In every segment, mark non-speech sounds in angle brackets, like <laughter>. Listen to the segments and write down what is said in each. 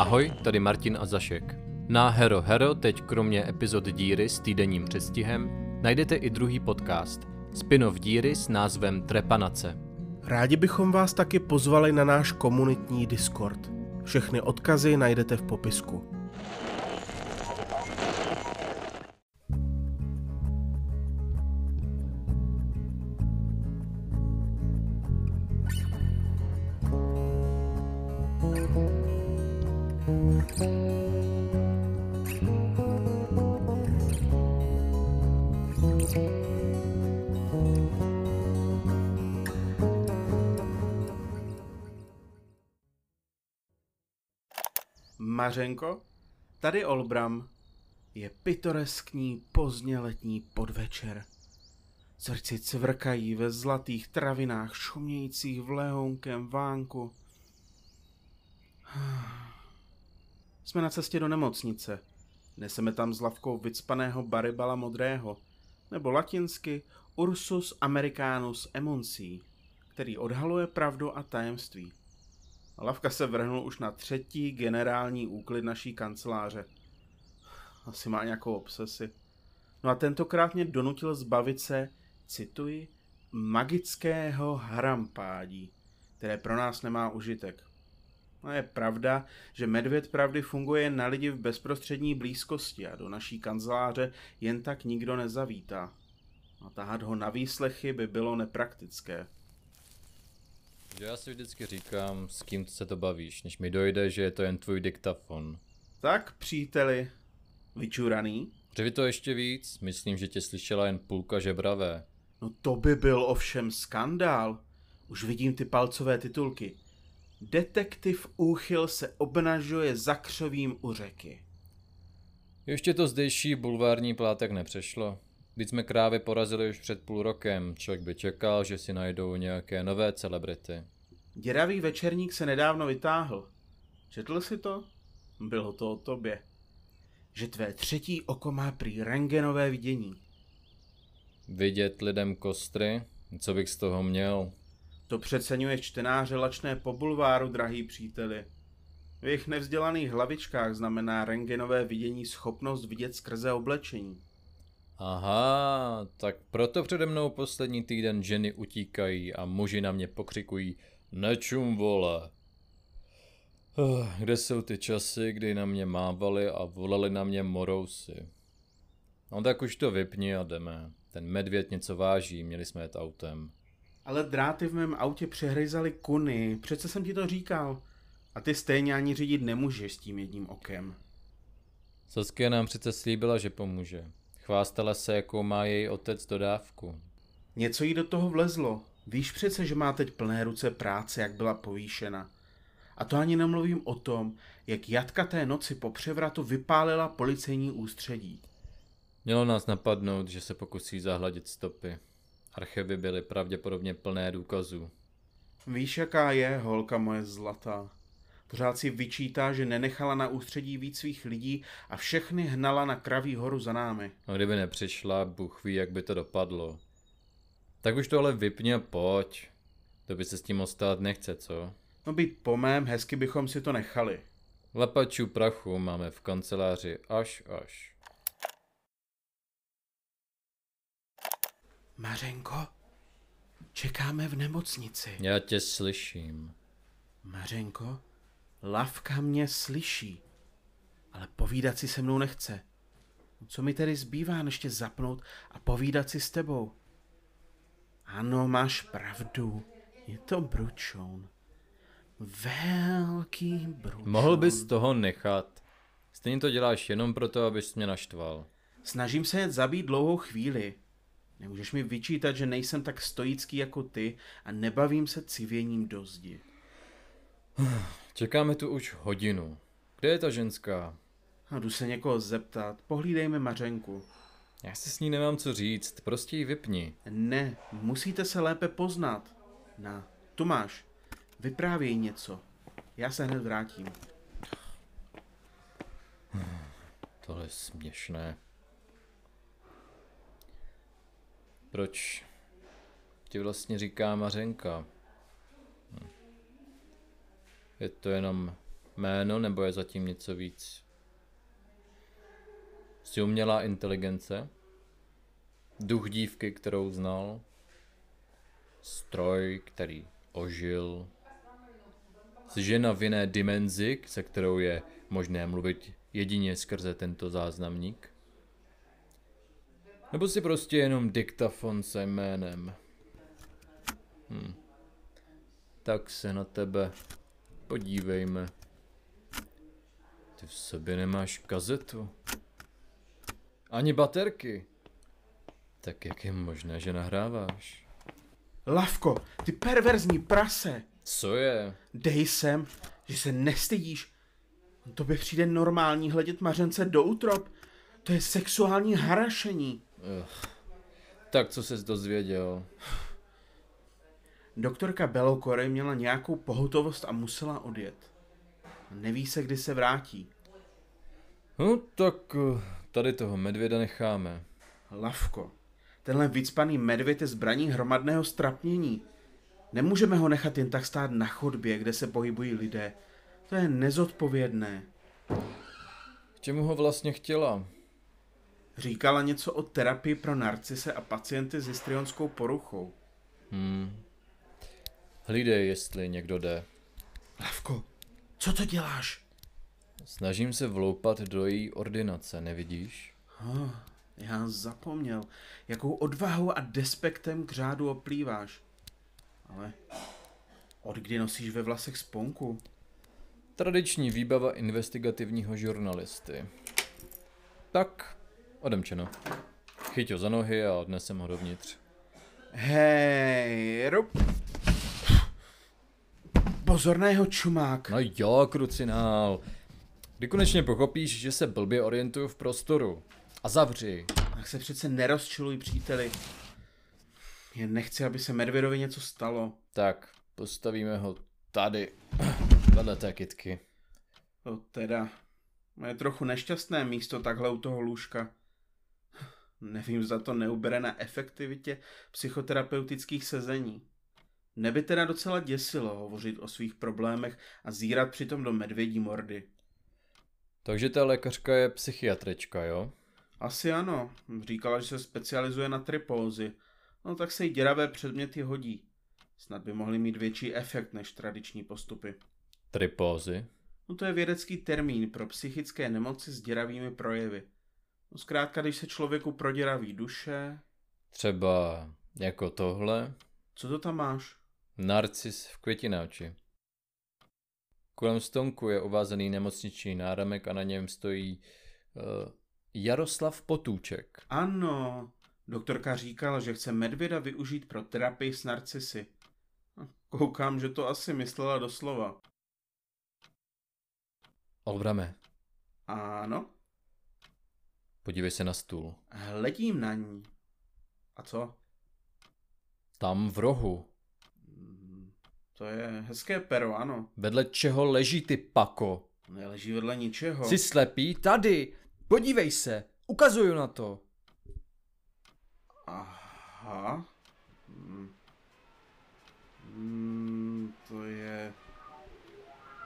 Ahoj, tady Martin a Zašek. Na Hero Hero teď kromě epizod Díry s týdenním přestihem najdete i druhý podcast, spin-off Díry s názvem Trepanace. Rádi bychom vás taky pozvali na náš komunitní Discord. Všechny odkazy najdete v popisku. Mařenko, tady Olbram. Je pitoreskní pozdně letní podvečer. Srdci cvrkají ve zlatých travinách šumějících v lehounkem vánku. <sighs> Jsme na cestě do nemocnice. Neseme tam s lavkou vycpaného baribala modrého, nebo latinsky Ursus americanus emoncí, který odhaluje pravdu a tajemství. Lavka se vrhnul už na třetí generální úklid naší kanceláře. Asi má nějakou obsesi. No a tentokrát mě donutil zbavit se, cituji, magického harampádí, které pro nás nemá užitek. No je pravda, že medvěd pravdy funguje na lidi v bezprostřední blízkosti a do naší kanceláře jen tak nikdo nezavítá. A tahat ho na výslechy by bylo nepraktické. Že já si vždycky říkám, s kým se to bavíš, než mi dojde, že je to jen tvůj diktafon. Tak, příteli, vyčuraný? Řevi to ještě víc, myslím, že tě slyšela jen půlka žebravé. No to by byl ovšem skandál. Už vidím ty palcové titulky. Detektiv Úchyl se obnažuje za křovím u řeky. Ještě to zdejší bulvární plátek nepřešlo. Když jsme krávy porazili už před půl rokem, člověk by čekal, že si najdou nějaké nové celebrity. Děravý večerník se nedávno vytáhl. Četl si to? Bylo to o tobě. Že tvé třetí oko má prý rengenové vidění. Vidět lidem kostry? Co bych z toho měl? To přeceňuje čtenáře lačné po bulváru, drahý příteli. V jejich nevzdělaných hlavičkách znamená rengenové vidění schopnost vidět skrze oblečení. Aha, tak proto přede mnou poslední týden ženy utíkají a muži na mě pokřikují Nečum vole. Kde jsou ty časy, kdy na mě mávali a volali na mě morousy? No tak už to vypni a jdeme. Ten medvěd něco váží, měli jsme jet autem. Ale dráty v mém autě přehryzali kuny, přece jsem ti to říkal. A ty stejně ani řídit nemůžeš s tím jedním okem. Saskia nám přece slíbila, že pomůže. Chvástala se, jakou má její otec dodávku. Něco jí do toho vlezlo. Víš přece, že má teď plné ruce práce, jak byla povýšena. A to ani nemluvím o tom, jak Jatka té noci po převratu vypálila policejní ústředí. Mělo nás napadnout, že se pokusí zahladit stopy. Archivy byly pravděpodobně plné důkazů. Víš, jaká je holka moje zlatá? Pořád si vyčítá, že nenechala na ústředí víc svých lidí a všechny hnala na kraví horu za námi. A kdyby nepřišla, Bůh ví, jak by to dopadlo. Tak už to ale vypně, pojď. To by se s tím ostát nechce, co? No být po mém, hezky bychom si to nechali. Lapačů prachu máme v kanceláři až až. Mařenko, čekáme v nemocnici. Já tě slyším. Mařenko, Lavka mě slyší, ale povídat si se mnou nechce. Co mi tedy zbývá, než tě zapnout a povídat si s tebou? Ano, máš pravdu. Je to bručoun. Velký bručoun. Mohl bys toho nechat. Stejně to děláš jenom proto, abys mě naštval. Snažím se jet zabít dlouhou chvíli. Nemůžeš mi vyčítat, že nejsem tak stoický jako ty a nebavím se civěním do zdi. Čekáme tu už hodinu. Kde je ta ženská? A jdu se někoho zeptat. Pohlídejme Mařenku. Já si s ní nemám co říct, prostě ji vypni. Ne, musíte se lépe poznat. Na, tu máš. Vyprávěj něco. Já se hned vrátím. Tohle je směšné. Proč ti vlastně říká Mařenka? Je to jenom Jméno nebo je zatím něco víc? Jsi umělá inteligence? Duch dívky, kterou znal? Stroj, který ožil? Žena v jiné dimenzi, se kterou je možné mluvit jedině skrze tento záznamník? Nebo si prostě jenom diktafon se jménem? Hm. Tak se na tebe podívejme. Ty v sobě nemáš kazetu. Ani baterky. Tak jak je možné, že nahráváš? Lavko, ty perverzní prase! Co je? Dej sem, že se nestydíš. To by přijde normální hledět mařence do útrop. To je sexuální harašení. Ugh. Tak co ses dozvěděl? Doktorka Belokory měla nějakou pohotovost a musela odjet. Neví se, kdy se vrátí. No tak eh, tady toho medvěda necháme. Lavko, tenhle vycpaný medvěd je zbraní hromadného strapnění. Nemůžeme ho nechat jen tak stát na chodbě, kde se pohybují lidé. To je nezodpovědné. K čemu ho vlastně chtěla? Říkala něco o terapii pro narcise a pacienty s histrionskou poruchou. Hmm. Hlídej, jestli někdo jde. Lavko, co to děláš? Snažím se vloupat do její ordinace, nevidíš? Oh, já zapomněl, jakou odvahou a despektem k řádu oplýváš. Ale od kdy nosíš ve vlasech sponku? Tradiční výbava investigativního žurnalisty. Tak, odemčeno. Chyť ho za nohy a odnesem ho dovnitř. Hej, rup. Pozorného čumák. No jo, krucinál. Kdy konečně pochopíš, že se blbě orientuju v prostoru. A zavři. Tak se přece nerozčiluj, příteli. Jen nechci, aby se Medvědovi něco stalo. Tak, postavíme ho tady, vedle té kitky. To teda. Je trochu nešťastné místo takhle u toho lůžka. Nevím, za to neubere na efektivitě psychoterapeutických sezení. Neby teda docela děsilo hovořit o svých problémech a zírat přitom do medvědí mordy. Takže ta lékařka je psychiatrička, jo? Asi ano. Říkala, že se specializuje na tripózy. No tak se jí děravé předměty hodí. Snad by mohly mít větší efekt než tradiční postupy. Tripózy? No to je vědecký termín pro psychické nemoci s děravými projevy. No zkrátka, když se člověku proděraví duše... Třeba jako tohle? Co to tam máš? Narcis v květináči. Kolem stonku je uvázaný nemocniční náramek a na něm stojí uh, Jaroslav Potůček. Ano, doktorka říkala, že chce medvěda využít pro terapii s narcisy. Koukám, že to asi myslela doslova. Olbrame, Ano, podívej se na stůl. hledím na ní. A co? Tam v rohu. To je hezké pero, ano. Vedle čeho leží ty pako? Neleží vedle ničeho. Jsi slepý? Tady! Podívej se! Ukazuju na to! Aha. Hmm. Hmm, to je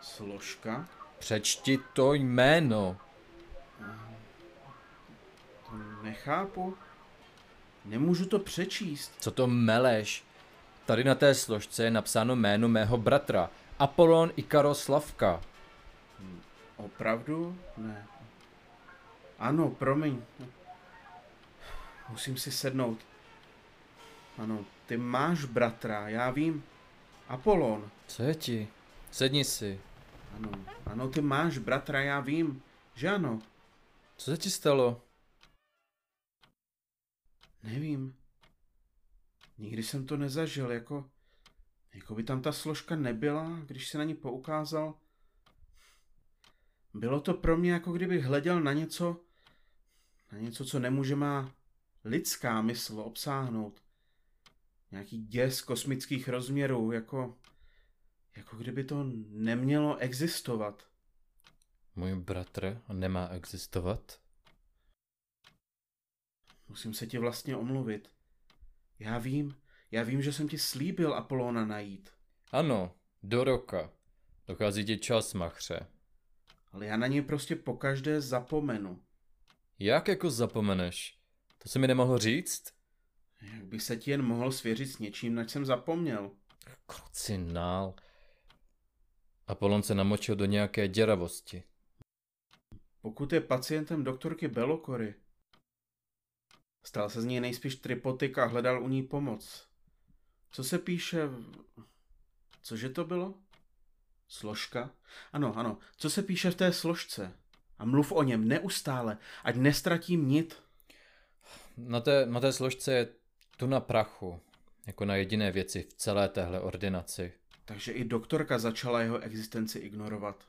složka. Přečti to jméno. To nechápu. Nemůžu to přečíst. Co to meleš? Tady na té složce je napsáno jméno mého bratra. Apollon Ikaro Slavka. Opravdu? Ne. Ano, promiň. Musím si sednout. Ano, ty máš bratra, já vím. Apollon. Co je ti? Sedni si. Ano, ano, ty máš bratra, já vím. Že ano? Co se ti stalo? Nevím. Nikdy jsem to nezažil, jako... Jako by tam ta složka nebyla, když se na ní poukázal. Bylo to pro mě, jako kdybych hleděl na něco, na něco, co nemůže má lidská mysl obsáhnout. Nějaký děs kosmických rozměrů, jako, jako kdyby to nemělo existovat. Můj bratr nemá existovat? Musím se ti vlastně omluvit. Já vím, já vím, že jsem ti slíbil Apolona najít. Ano, do roka. Dochází ti čas, machře. ale já na něj prostě pokaždé zapomenu. Jak jako zapomeneš? To se mi nemohl říct? Jak bych se ti jen mohl svěřit s něčím, nač jsem zapomněl. Krucinál. Apollon se namočil do nějaké děravosti. Pokud je pacientem doktorky Belokory, stal se z něj nejspíš tripotik a hledal u ní pomoc. Co se píše... Cože to bylo? Složka? Ano, ano. Co se píše v té složce? A mluv o něm neustále, ať nestratím nit. Na té, na té složce je tu na prachu, jako na jediné věci v celé téhle ordinaci. Takže i doktorka začala jeho existenci ignorovat.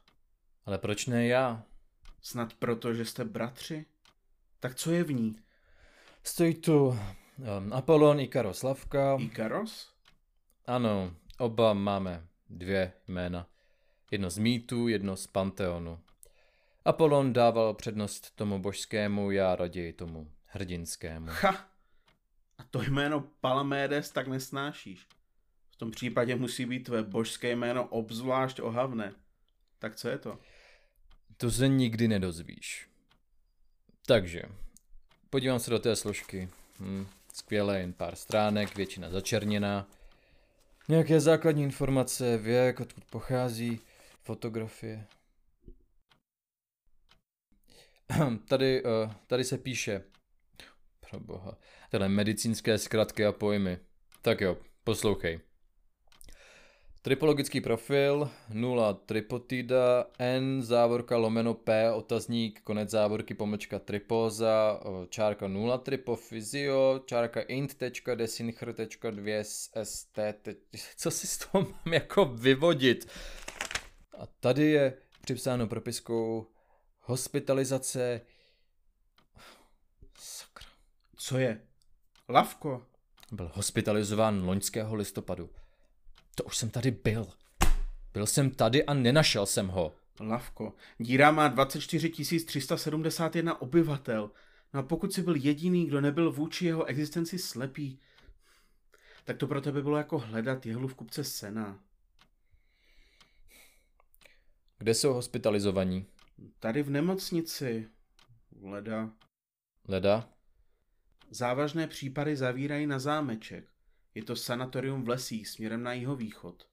Ale proč ne já? Snad proto, že jste bratři? Tak co je v ní? Stojí tu um, Apollon i Karoslavka. Ikaros? Ano, oba máme dvě jména. Jedno z mýtů, jedno z Panteonu. Apollon dával přednost tomu božskému, já raději tomu hrdinskému. Ha! A to jméno Palamédes tak nesnášíš. V tom případě musí být tvé božské jméno obzvlášť ohavné. Tak co je to? To se nikdy nedozvíš. Takže, podívám se do té složky. Hm, skvěle, jen pár stránek, většina začerněná. Nějaké základní informace, věk, odkud pochází, fotografie. Tady, uh, tady se píše. Pro boha. Tyhle medicínské zkratky a pojmy. Tak jo, poslouchej. Tripologický profil 0 tripotida N závorka lomeno P otazník konec závorky pomlčka tripoza čárka 0 tripofizio čárka int.desinchr.2 st te- <laughs> co si z toho mám jako vyvodit a tady je připsáno propiskou hospitalizace sakra Co je? Lavko? byl hospitalizován loňského listopadu to už jsem tady byl byl jsem tady a nenašel jsem ho Lavko. Díra má 24 371 obyvatel. No a pokud jsi byl jediný, kdo nebyl vůči jeho existenci slepý, tak to pro tebe bylo jako hledat jehlu v kupce sena. Kde jsou hospitalizovaní? Tady v nemocnici. Leda. Leda? Závažné případy zavírají na zámeček. Je to sanatorium v lesích směrem na jihovýchod.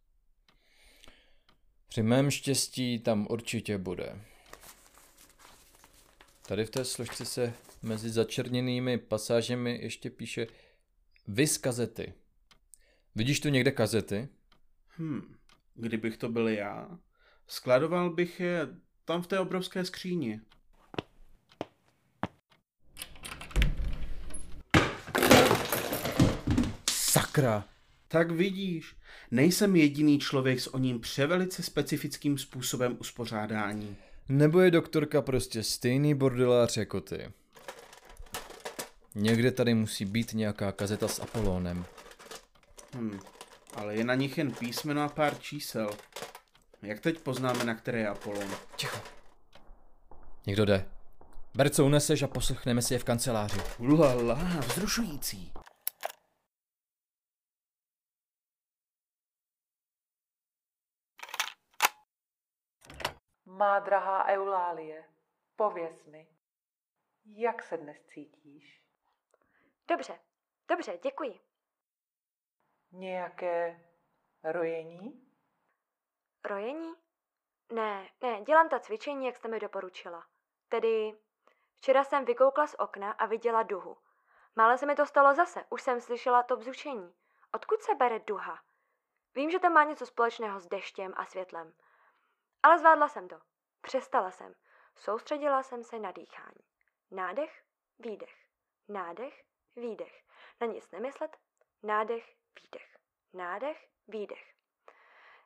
Při mém štěstí tam určitě bude. Tady v té složce se mezi začerněnými pasážemi ještě píše Vys kazety. Vidíš tu někde kazety? Hm, kdybych to byl já, skladoval bych je tam v té obrovské skříni. Sakra! Tak vidíš, nejsem jediný člověk s o ním převelice specifickým způsobem uspořádání. Nebo je doktorka prostě stejný bordelář jako ty? Někde tady musí být nějaká kazeta s Apollonem. Hm, ale je na nich jen písmeno a pár čísel. Jak teď poznáme, na které je Apollon? Ticho. Někdo jde. Ber, co uneseš a poslechneme si je v kanceláři. Ulala, vzrušující. Má drahá Eulálie, pověz mi, jak se dnes cítíš? Dobře, dobře, děkuji. Nějaké rojení? Rojení? Ne, ne, dělám ta cvičení, jak jste mi doporučila. Tedy včera jsem vykoukla z okna a viděla duhu. Mále se mi to stalo zase, už jsem slyšela to bzučení. Odkud se bere duha? Vím, že to má něco společného s deštěm a světlem. Ale zvládla jsem to. Přestala jsem. Soustředila jsem se na dýchání. Nádech, výdech. Nádech, výdech. Na nic nemyslet. Nádech, výdech. Nádech, výdech.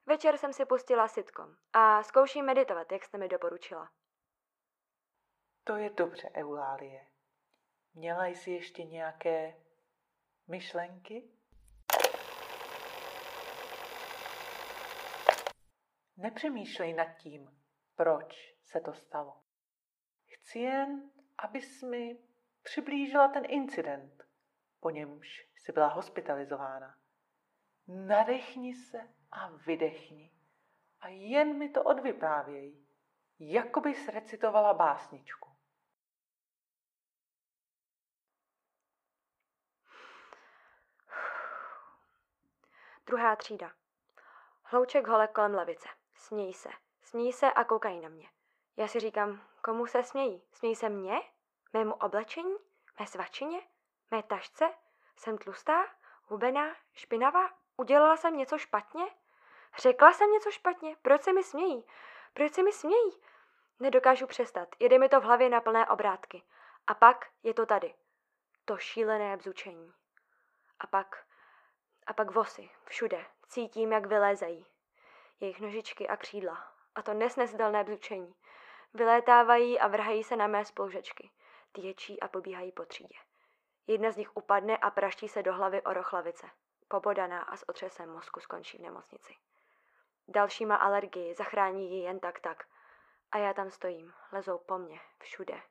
Večer jsem si pustila sitcom a zkouším meditovat, jak jste mi doporučila. To je dobře, Eulálie. Měla jsi ještě nějaké myšlenky? Nepřemýšlej nad tím, proč se to stalo. Chci jen, abys mi přiblížila ten incident, po němž jsi byla hospitalizována. Nadechni se a vydechni a jen mi to odvyprávěj. jako bys recitovala básničku. Druhá třída. Hlouček holek kolem lavice. Smějí se. Smějí se a koukají na mě. Já si říkám, komu se smějí? Smějí se mně? Mému oblečení? Mé svačině? Mé tašce? Jsem tlustá? Hubená? Špinavá? Udělala jsem něco špatně? Řekla jsem něco špatně? Proč se mi smějí? Proč se mi smějí? Nedokážu přestat. Jede mi to v hlavě na plné obrátky. A pak je to tady. To šílené bzučení. A pak, a pak vosy, všude. Cítím, jak vylézají. Jejich nožičky a křídla. A to nesnesitelné bzučení. Vylétávají a vrhají se na mé spolužečky. Ty ječí a pobíhají po třídě. Jedna z nich upadne a praští se do hlavy o rochlavice. Pobodaná a s otřesem mozku skončí v nemocnici. Další má alergii, zachrání ji jen tak tak. A já tam stojím, lezou po mně, všude.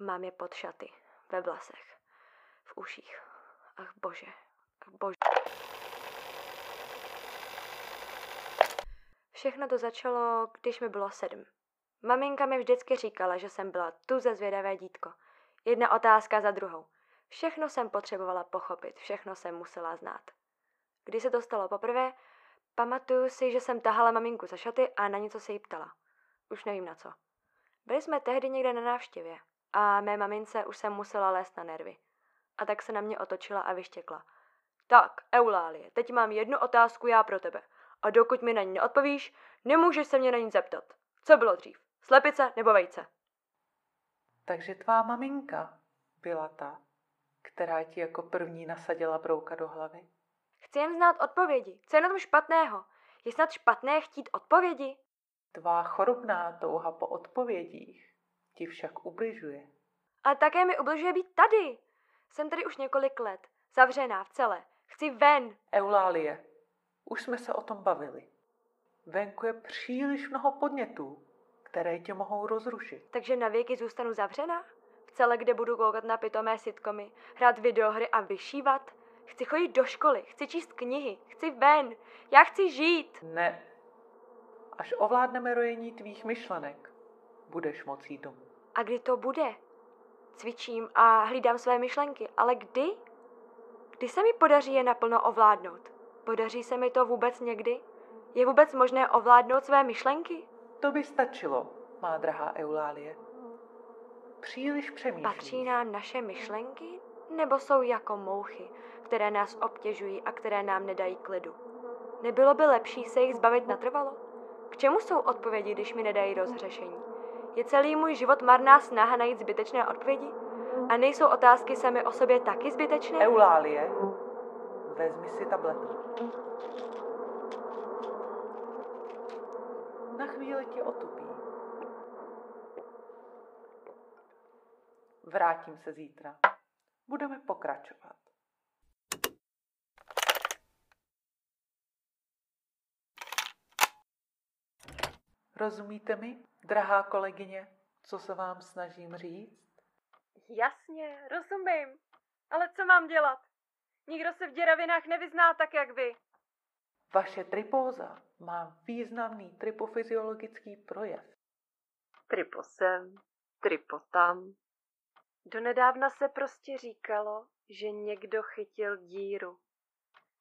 Mám je pod šaty, ve vlasech, v uších. Ach bože, ach bože. Všechno to začalo, když mi bylo sedm. Maminka mi vždycky říkala, že jsem byla tu ze zvědavé dítko. Jedna otázka za druhou. Všechno jsem potřebovala pochopit, všechno jsem musela znát. Když se to stalo poprvé, pamatuju si, že jsem tahala maminku za šaty a na něco se jí ptala. Už nevím na co. Byli jsme tehdy někde na návštěvě a mé mamince už jsem musela lézt na nervy. A tak se na mě otočila a vyštěkla. Tak, Eulálie, teď mám jednu otázku já pro tebe. A dokud mi na ní neodpovíš, nemůžeš se mě na ní zeptat. Co bylo dřív? Slepice nebo vejce? Takže tvá maminka byla ta, která ti jako první nasadila brouka do hlavy. Chci jen znát odpovědi. Co je na tom špatného? Je snad špatné chtít odpovědi? Tvá chorobná touha po odpovědích ti však ubližuje. Ale také mi ubližuje být tady. Jsem tady už několik let, zavřená v celé. Chci ven. Eulálie, už jsme se o tom bavili. Venku je příliš mnoho podnětů, které tě mohou rozrušit. Takže na věky zůstanu zavřená? V celé, kde budu koukat na pitomé sitcomy, hrát videohry a vyšívat? Chci chodit do školy, chci číst knihy, chci ven. Já chci žít. Ne. Až ovládneme rojení tvých myšlenek, budeš moci jít domů. A kdy to bude? Cvičím a hlídám své myšlenky, ale kdy? Kdy se mi podaří je naplno ovládnout? Podaří se mi to vůbec někdy? Je vůbec možné ovládnout své myšlenky? To by stačilo, má drahá Eulálie. Příliš přemýšlíš. Patří nám naše myšlenky? Nebo jsou jako mouchy, které nás obtěžují a které nám nedají klidu? Nebylo by lepší se jich zbavit natrvalo? K čemu jsou odpovědi, když mi nedají rozhřešení? Je celý můj život marná snaha najít zbytečné odpovědi? A nejsou otázky sami o sobě taky zbytečné? Eulálie, vezmi si tabletu. Na chvíli ti otupí. Vrátím se zítra. Budeme pokračovat. Rozumíte mi, drahá kolegyně, co se vám snažím říct? Jasně, rozumím. Ale co mám dělat? Nikdo se v děravinách nevyzná tak, jak vy. Vaše tripóza má významný tripofyziologický projev. Tripo sem, tripo tam. Donedávna se prostě říkalo, že někdo chytil díru.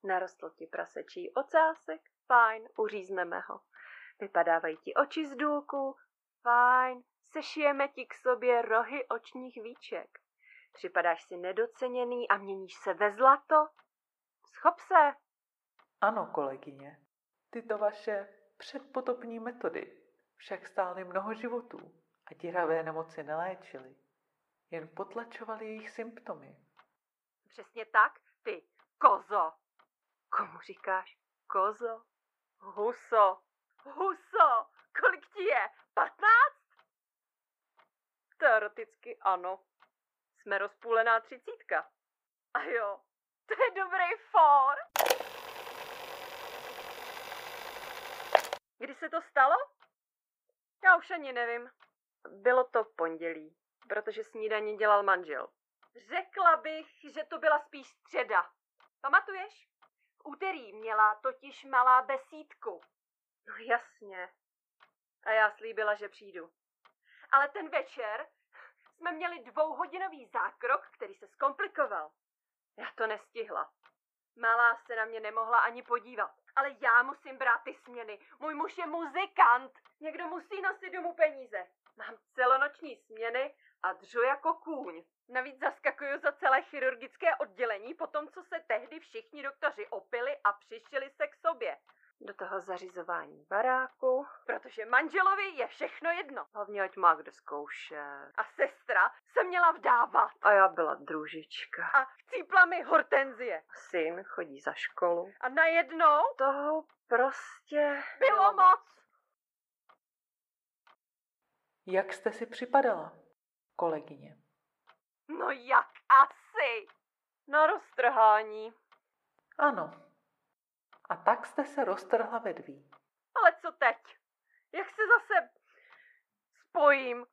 Narostl ti prasečí ocásek, fajn, uřízneme ho. Vypadávají ti oči z důlku, fajn, sešijeme ti k sobě rohy očních víček. Připadáš si nedoceněný a měníš se ve zlato? Schop se! Ano, kolegyně, tyto vaše předpotopní metody však stály mnoho životů a díravé nemoci neléčily, jen potlačovaly jejich symptomy. Přesně tak, ty kozo. Komu říkáš kozo? Huso. Huso, kolik ti je? Patnáct? Teoreticky ano. Jsme rozpůlená třicítka. A jo, to je dobrý for. Kdy se to stalo? Já už ani nevím. Bylo to v pondělí, protože snídaní dělal manžel. Řekla bych, že to byla spíš středa. Pamatuješ? V úterý měla totiž malá besídku. No jasně. A já já slíbila, že přijdu. Ale ten večer jsme měli dvouhodinový zákrok, který se zkomplikoval. Já to nestihla. Malá se na mě nemohla ani podívat. Ale já musím brát ty směny. Můj muž je muzikant. Někdo musí nosit domů peníze. Mám celonoční směny a dřu jako kůň. Navíc zaskakuju za celé chirurgické oddělení po tom, co se tehdy všichni doktoři opili a přišli se k sobě. Do toho zařizování baráku, protože manželovi je všechno jedno. Hlavně ať má kde zkoušet. A sestra se měla vdávat. A já byla družička. A chcípla mi hortenzie. Syn chodí za školu. A najednou toho prostě bylo moc. Jak jste si připadala, kolegyně? No jak asi? Na roztrhání. Ano. A tak jste se roztrhla vedví. Ale co teď? Jak se zase spojím?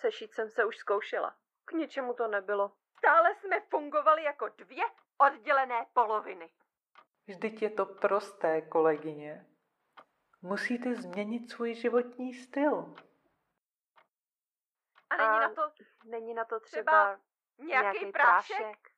Sešít jsem se už zkoušela. K ničemu to nebylo. Stále jsme fungovali jako dvě oddělené poloviny. Vždyť je to prosté, kolegyně. Musíte změnit svůj životní styl. A není A na to Není na to třeba třeba nějaký, nějaký prášek? prášek?